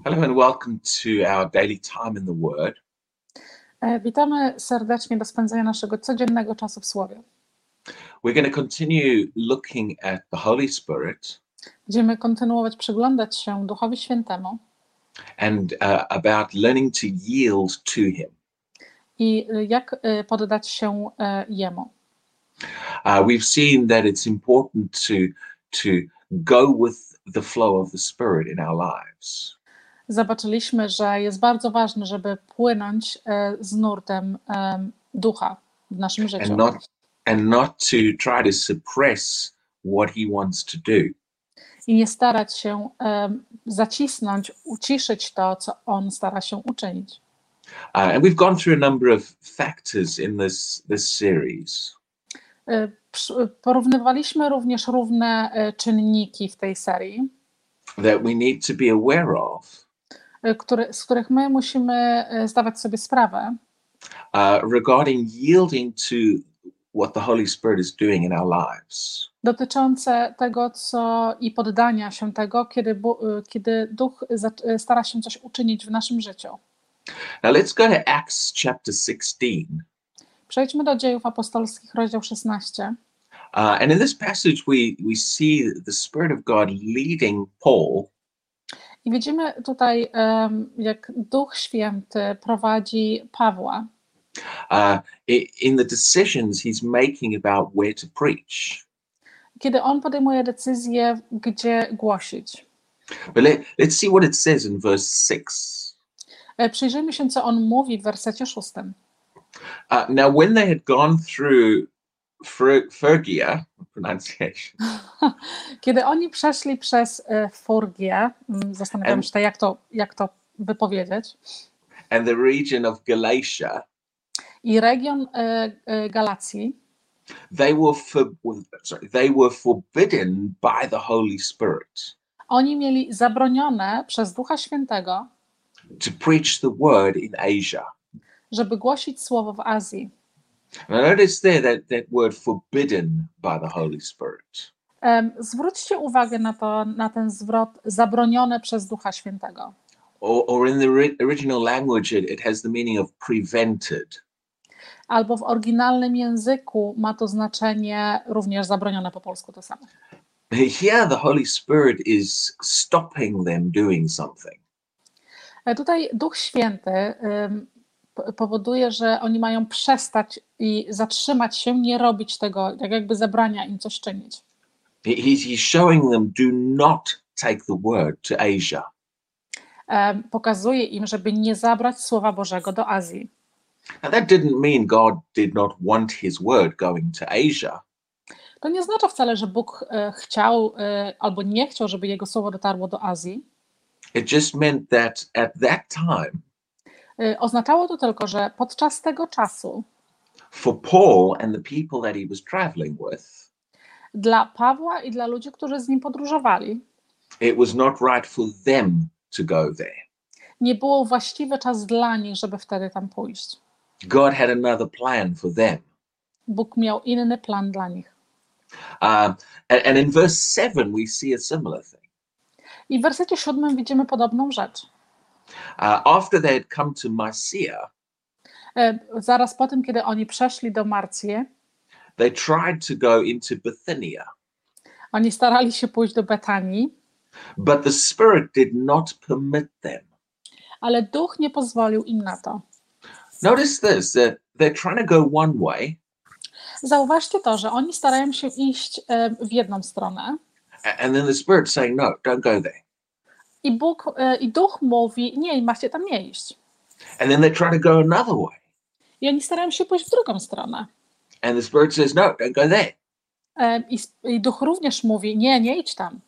Hello and welcome to our daily time in the Word. E, Witamy serdecznie do spędzenia naszego codziennego czasu w Słowie. We're going to continue looking at the Holy Spirit Będziemy kontynuować przyglądać się Duchowi Świętemu and uh, about learning to yield to Him. i y, jak poddać się e, Jemu. Uh, we've seen that it's important to to go with the flow of the Spirit in our lives. Zobaczyliśmy, że jest bardzo ważne, żeby płynąć e, z nurtem em, Ducha w naszym życiu. and not and not to try to suppress what he wants to do. I nie starać się em, zacisnąć, uciszyć to, co On stara się uczynić. Uh, and we've gone through a number of factors in this this series. E, Porównywaliśmy również równe e, czynniki w tej serii. that we need to be aware of który, z których my musimy y, zdawać sobie sprawę, uh, regarding yielding to what the Holy Spirit is doing in our lives. dotyczące tego, co i poddania się tego, kiedy, y, kiedy Duch y, stara się coś uczynić w naszym życiu. Now let's go to Acts chapter 16. Przejdźmy do dziejów apostolskich, rozdział 16. Uh, and in this passage, we, we see the Spirit of God leading Paul I widzimy tutaj, jak Duch Święty prowadzi Pawła uh, in the decisions he's making about where to preach. kiedy on podejmuje decyzję, gdzie głosić. But let, let's see what it says in verse 6. E, Przyjrzyjmy się, co on mówi w wersecie szóstym. Uh, now, when they had gone through Phrygia, pronunciation, Kiedy oni przeszli przez e, Furgię, mm, zastanawiam And- się, jak to, jak to wypowiedzieć, and the region of Galatia, i region e, e, Galacji, they were for, sorry, they were forbidden by the Holy Spirit oni mieli zabronione przez Ducha Świętego, to preach the word in Asia. żeby głosić słowo w Azji. And I notice there that that word forbidden by the Holy Spirit. Em, Zwróćcie uwagę na, to, na ten zwrot zabronione przez Ducha Świętego. Or, or in the ri- original language, it, it has the meaning of prevented. Albo w oryginalnym języku ma to znaczenie również zabronione po polsku to samo. Here, the Holy Spirit is stopping them doing something. E, Tutaj Duch Święty em, powoduje, że oni mają przestać i zatrzymać się, nie robić tego, tak jakby zabrania im coś czynić. He- He's, he's showing them do not take the word to Asia. Em, Pokazuje im, żeby nie zabrać Słowa Bożego do Azji. Now, that didn't mean God did not want his word going to Asia. To nie oznacza wcale, że Bóg e, chciał e, albo nie chciał, żeby Jego Słowo dotarło do Azji. It just meant that at that time, Oznaczało to tylko, że podczas tego czasu for Paul and the people that he was traveling with, dla Pawła i dla ludzi, którzy z nim podróżowali, it was not right for them to go there. nie było właściwy czas dla nich, żeby wtedy tam pójść. God had another plan for them. Bóg miał inny plan dla nich. Um, and, and in verse 7, we see a similar thing. I w wersecie siódmym widzimy podobną rzecz. Uh, after they had come to Mysia, E, Zaraz po tym, kiedy oni przeszli do Marcję, they tried to go into Bithynia, oni starali się pójść do Betanii, but the Spirit did not permit them. ale Duch nie pozwolił im na to. Notice this that they're trying to go one way, Zauważcie to, że oni starają się iść e, w jedną stronę, and then the Spirit saying, No, don't go there. I Bóg e, i Duch mówi: Nie, macie tam nie iść. And then they try to go another way, I oni starają się pójść w drugą stronę. and the Spirit says, No, don't go there. E, I, I Duch również mówi: Nie, nie idź tam.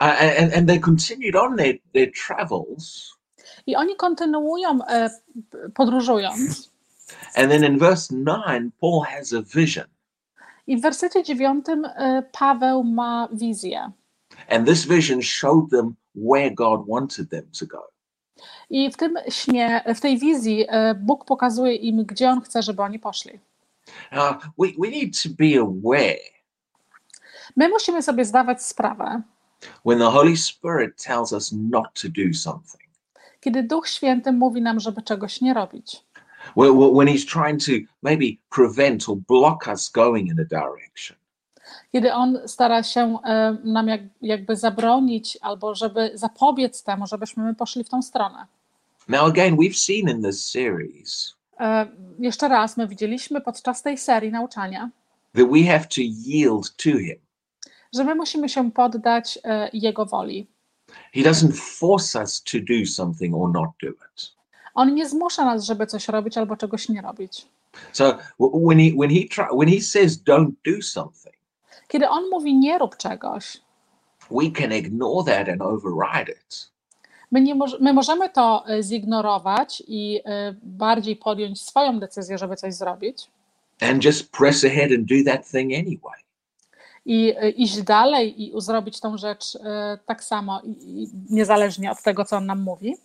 Uh, and, and they continued on their, their travels. I oni kontynuują e, podróżując. And then in verse 9, Paul has a vision. I w wersecie dziewiątym e, Paweł ma wizję. And this vision showed them where God wanted them to go. I w tym śnie, w tej wizji e, Bóg pokazuje im, gdzie On chce, żeby oni poszli. Now, we, we need to be aware My musimy sobie zdawać sprawę, when the Holy Spirit tells us not to do something, Kiedy Duch Święty mówi nam, żeby czegoś nie robić. when, when He's trying to maybe prevent or block us going in a direction. Kiedy On stara się e, nam jak, jakby zabronić albo żeby zapobiec temu, żebyśmy my poszli w tą stronę. Now, again, we've seen in this series E, Jeszcze raz, my widzieliśmy podczas tej serii nauczania, that we have to yield to Him. że my musimy się poddać e, Jego woli. He doesn't force us to do something or not do it. On nie zmusza nas, żeby coś robić albo czegoś nie robić. So when he when he try, when he says don't do something, Kiedy On mówi nie rób czegoś, we can ignore that and override it. my, nie moż- my możemy to e, zignorować i e, bardziej podjąć swoją decyzję, żeby coś zrobić and just press ahead and do that thing anyway. i e, iść dalej i zrobić tą rzecz tak samo, niezależnie od tego, co On nam mówi.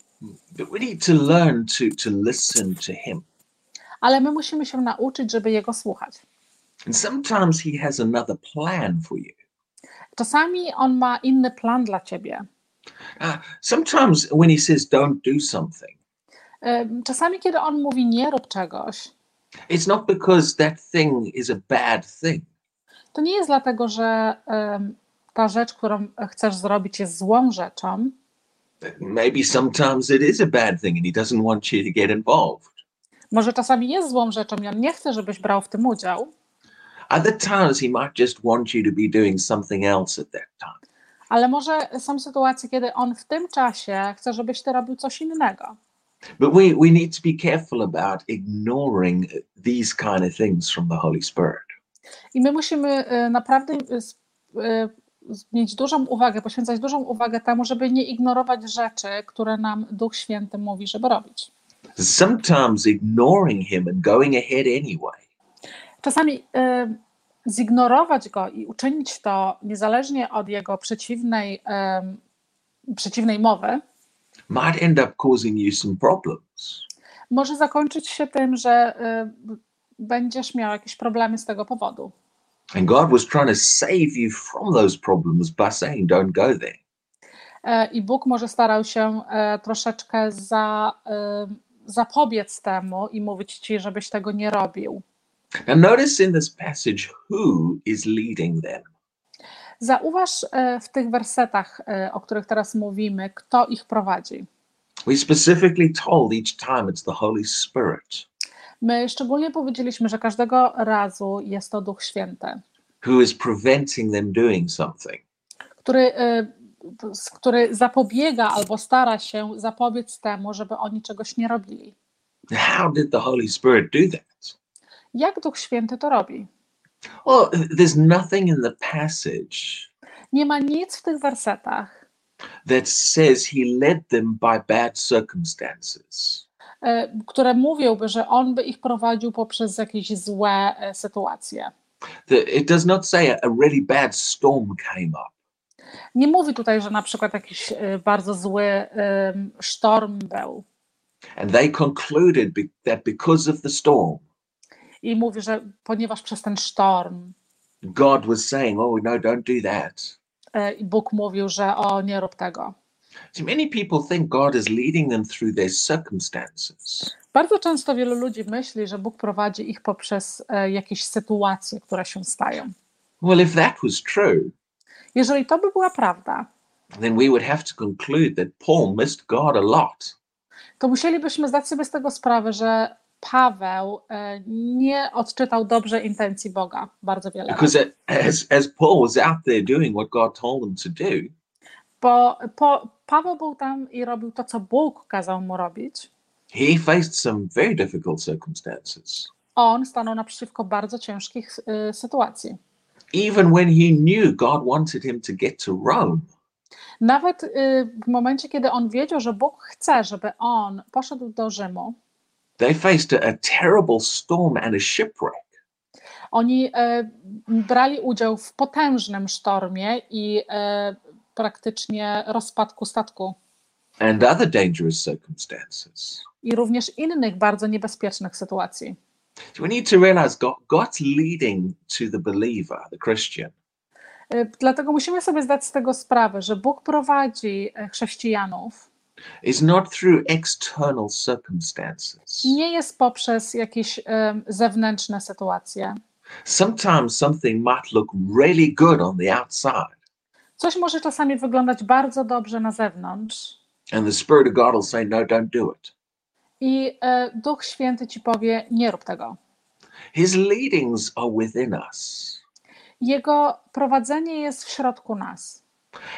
But we need to learn to to listen to him. Ale my musimy się nauczyć, żeby Jego słuchać. And sometimes he has another plan for you. Czasami On ma inny plan dla ciebie. Uh, sometimes when he says don't do something, Czasami, kiedy On mówi nie rób czegoś, it's not because that thing is a bad thing. to nie jest dlatego, że em, ta rzecz, którą chcesz zrobić, jest złą rzeczą. Maybe sometimes it is a bad thing and he doesn't want you to get involved. Może czasami jest złą rzeczą i On nie chce, żebyś brał w tym udział, Other times he might just want you to be doing something else at that time. ale może są sytuacje, kiedy On w tym czasie chce, żebyś ty robił coś innego. But we, we need to be careful about ignoring these kind of things from the Holy Spirit. I my musimy e, naprawdę s- e, mieć dużą uwagę, poświęcać dużą uwagę temu, żeby nie ignorować rzeczy, które nam Duch Święty mówi, żeby robić. Sometimes ignoring him and going ahead anyway Czasami e, zignorować go i uczynić to niezależnie od jego przeciwnej, em, przeciwnej mowy, might end up causing you some problems. może zakończyć się tym, że e, będziesz miał jakieś problemy z tego powodu. And God was trying to save you from those problems by saying, don't go there. E, I Bóg może starał się e, troszeczkę za, e, zapobiec temu i mówić ci, żebyś tego nie robił. Now, notice in this passage who is leading them. Zauważ e, w tych wersetach, e, o których teraz mówimy, kto ich prowadzi. We specifically told each time it's the Holy Spirit My szczególnie powiedzieliśmy, że każdego razu jest to Duch Święty, who is preventing them doing something. który, e, który zapobiega albo stara się zapobiec temu, żeby oni czegoś nie robili. How did the Holy Spirit do that? Jak Duch Święty to robi? Well, there's nothing in the passage Nie ma nic w tych wersetach, that says he led them by bad circumstances. e, które mówiłby, że On by ich prowadził poprzez jakieś złe e, sytuacje. The, it does not say a, a really bad storm came up. Nie mówi tutaj, że na przykład jakiś e, bardzo zły em, sztorm był And they concluded be, that because of the storm, i mówi, że ponieważ przez ten sztorm God was saying, Oh, no, don't do that. e, i Bóg mówił, że o nie rób tego. See, many people think God is leading them through their circumstances. Bardzo często wielu ludzi myśli, że Bóg prowadzi ich poprzez e, jakieś sytuacje, które się stają. Well, if that was true, Jeżeli to by była prawda, then we would have to conclude that Paul missed God a lot. to musielibyśmy zdać sobie z tego sprawę, że Paweł e, nie odczytał dobrze intencji Boga bardzo wiele. Because as, as Paul was out there doing what God told him to do, Bo po, Paweł był tam i robił to, co Bóg kazał mu robić. he faced some very difficult circumstances. On stanął naprzeciwko bardzo ciężkich y, sytuacji. Even when he knew God wanted him to get to Rome, Nawet y, w momencie, kiedy on wiedział, że Bóg chce, żeby on poszedł do Rzymu, they faced a, a terrible storm and a shipwreck. oni y, brali udział w potężnym sztormie i y, praktycznie rozpadku statku and other dangerous circumstances. i również innych bardzo niebezpiecznych sytuacji. So we need to realize God, God's leading to the believer, the Christian, Y, Dlatego musimy sobie zdać z tego sprawę, że Bóg prowadzi e, chrześcijanów is not through external circumstances. nie jest poprzez jakieś em, zewnętrzne sytuacje. Sometimes something might look really good on the outside, Coś może czasami wyglądać bardzo dobrze na zewnątrz and the Spirit of God will say, No, don't do it. i e, Duch Święty ci powie: Nie rób tego. His leadings are within us. Jego prowadzenie jest w środku nas.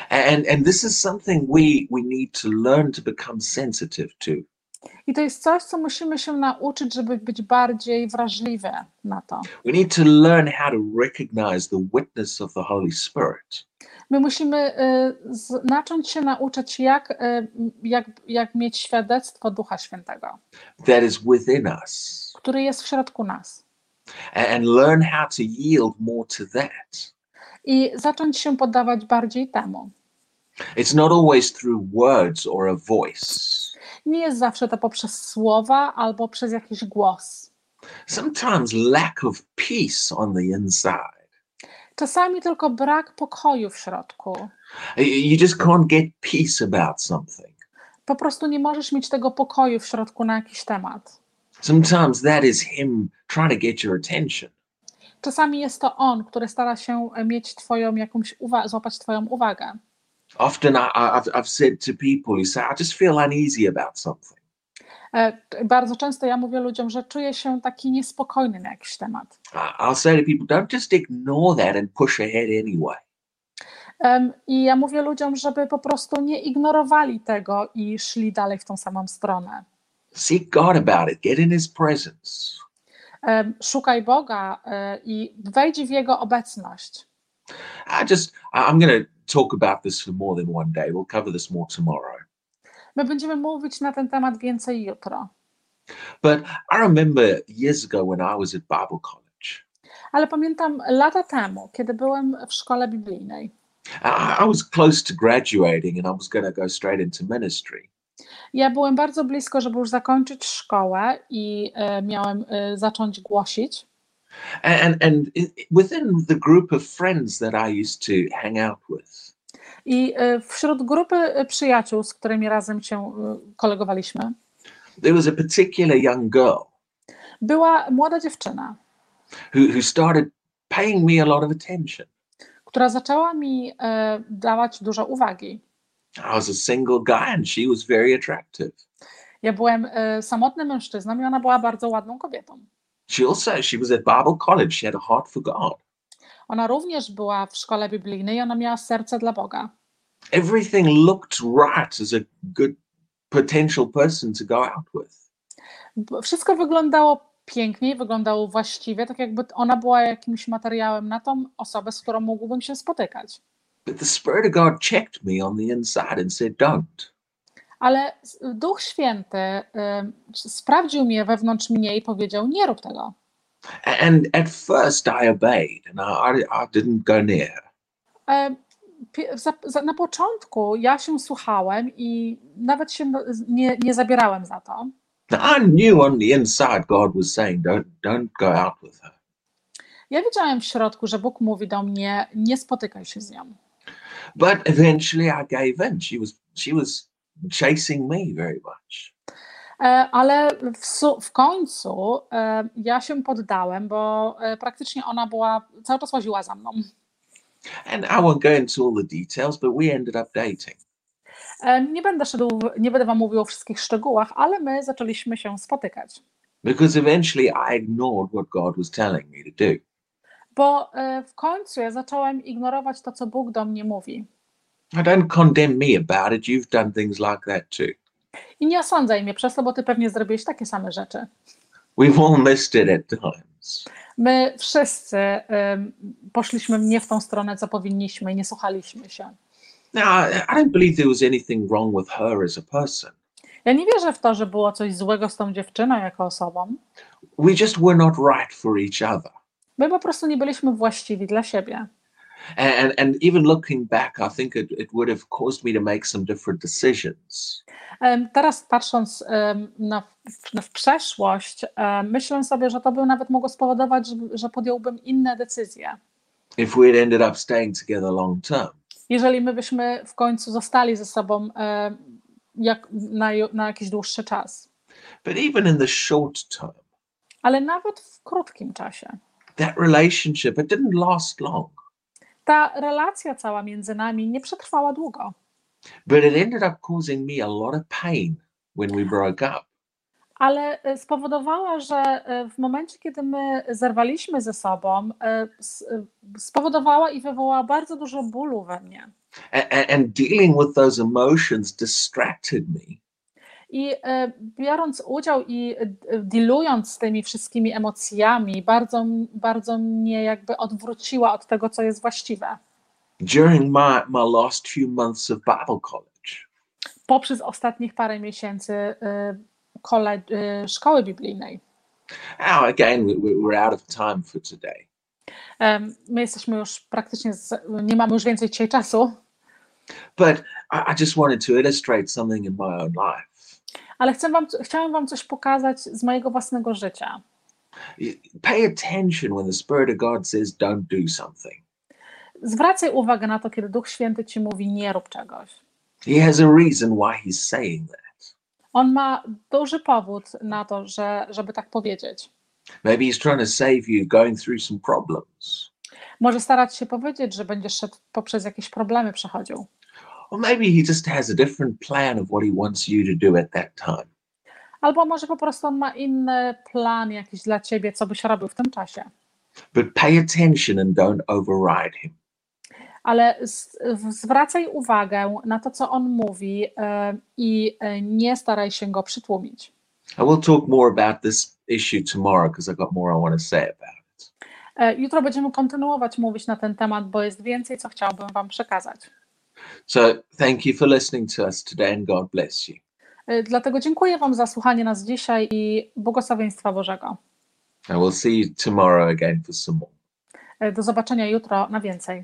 And, and this is something we, we need to learn to become sensitive to. I to jest coś, co musimy się nauczyć, żeby być bardziej wrażliwe na to. We need to learn how to recognize the witness of the Holy Spirit. My musimy y, z- zacząć się nauczyć, jak, y, jak, jak mieć świadectwo Ducha Świętego, that is within us który jest w środku nas. and learn how to yield more to that. I zacząć się poddawać bardziej temu. It's not always through words or a voice. Nie jest zawsze to poprzez słowa albo przez jakiś głos. Sometimes lack of peace on the inside. Czasami tylko brak pokoju w środku. Y- You just can't get peace about something. Po prostu nie możesz mieć tego pokoju w środku na jakiś temat. Sometimes that is Him trying to get your attention. Czasami jest to on, który stara się mieć twoją jakąś uwagę, złapać twoją uwagę. Often I, I've, I've said to people who say, I just feel uneasy about something. E, Bardzo często ja mówię ludziom, że czuję się taki niespokojny na jakiś temat. I- I'll say to people, don't just ignore that and push ahead anyway. Em, I ja mówię ludziom, żeby po prostu nie ignorowali tego i szli dalej w tą samą stronę. Seek God about it, get in His presence. Szukaj Boga e, i wejdź w Jego obecność. I just, I'm going to talk about this for more than one day. We'll cover this more tomorrow. My będziemy mówić na ten temat więcej jutro. But I remember years ago when I was at Bible college, Ale pamiętam lata temu, kiedy byłem w szkole biblijnej. I, I was close to graduating and I was going to go straight into ministry. Ja byłem bardzo blisko, żeby już zakończyć szkołę i e, miałem e, zacząć głosić. And, and i- within the group of friends that I used to hang out with, I e, wśród grupy przyjaciół, z którymi razem się kolegowaliśmy, there was a particular young girl była młoda dziewczyna, who, who started paying me a lot of attention. która zaczęła mi dawać dużo uwagi. I was a single guy and she was very attractive. Ja byłem e, samotnym mężczyzną i ona była bardzo ładną kobietą. She also, she was at Bible college. She had a heart for God. Ona również była w szkole biblijnej i ona miała serce dla Boga. everything looked right as a good potential person to go out with. Wszystko wyglądało pięknie, wyglądało właściwie, tak jakby ona była jakimś materiałem na tą osobę, z którą mógłbym się spotykać. But the Spirit of God checked me on the inside and said, Don't. Ale Duch Święty sprawdził mnie wewnątrz mnie i powiedział: Nie rób tego. And at first I obeyed and I, I, didn't go near na początku ja się słuchałem i nawet się nie, nie zabierałem za to. Now, I knew on the inside God was saying, Don't don't go out with her. Ja wiedziałem w środku, że Bóg mówi do mnie: Nie spotykaj się z nią. But eventually I gave in. She was she was chasing me very much. E, Ale w, w końcu e, ja się poddałem, bo e, praktycznie ona była, cały czas łaziła za mną. And I won't go into all the details, but we ended up dating. Nie będę szedł, nie będę wam mówił o wszystkich szczegółach, ale my zaczęliśmy się spotykać. Because eventually I ignored what God was telling me to do. Bo e, w końcu ja zacząłem ignorować to, co Bug do mnie mówi. I don't condemn me about it. You've done things like that too. I nie osądzaj mnie przez to, bo ty pewnie zrobiłeś takie same rzeczy. We've all missed it at times. My wszyscy em, poszliśmy nie w tą stronę, co powinniśmy i nie słuchaliśmy się. Now, I I don't believe there was anything wrong with her as a person. Ja nie wierzę w to, że było coś złego z tą dziewczyną jako osobą. We just were not right for each other. My po prostu nie byliśmy właściwi dla siebie. And, and, even looking back, I think it, it would have caused me to make some different decisions. Teraz patrząc na, na w przeszłość, myślę sobie, że to by nawet mogło spowodować, że, że podjąłbym inne decyzje. if we'd ended up staying together long term. Jeżeli my byśmy w końcu zostali ze sobą jak, na, na jakiś dłuższy czas. But even in the short term, Ale nawet w krótkim czasie. That relationship, it didn't last long, Ta relacja cała między nami nie przetrwała długo, but it ended up causing me a lot of pain when we broke up. ale e, spowodowała, że e, w momencie, kiedy my zerwaliśmy ze sobą, e, spowodowała i wywołała bardzo dużo bólu we mnie. And, and dealing with those emotions distracted me I e, biorąc udział i e, dealując z tymi wszystkimi emocjami, bardzo, bardzo mnie jakby odwróciła od tego, co jest właściwe. during my, my last few months of Bible college. Poprzez ostatnich parę miesięcy e, kole, szkoły biblijnej. Now, again, we, we- we're out of time for today. My jesteśmy już praktycznie, z, nie mamy już więcej dzisiaj czasu, But I just wanted to illustrate something in my own life. Ale chcę wam, chciałam Wam coś pokazać z mojego własnego życia. Pay attention when the Spirit of God says, don't do something. Zwracaj uwagę na to, kiedy Duch Święty Ci mówi, nie rób czegoś. He has a reason why He's saying that. On ma duży powód na to, że, żeby tak powiedzieć. Maybe He's trying to save you going through some problems. Może starać się powiedzieć, że będziesz szedł poprzez jakieś problemy przechodził. Or maybe He just has a different plan of what He wants you to do at that time. Albo może po prostu on ma inny plan jakiś dla ciebie, co byś robił w tym czasie. But pay attention and don't override Him. Ale zwracaj uwagę na to, co on mówi e, i e, nie staraj się go przytłumić. I will talk more about this issue tomorrow because I've got more I want to say about it. E, Jutro będziemy kontynuować mówić na ten temat, bo jest więcej, co chciałbym Wam przekazać. So thank you for listening to us today and God bless you. E, Dlatego dziękuję Wam za słuchanie nas dzisiaj i błogosławieństwa Bożego. And we'll see you tomorrow again for some more. E, Do zobaczenia jutro na więcej.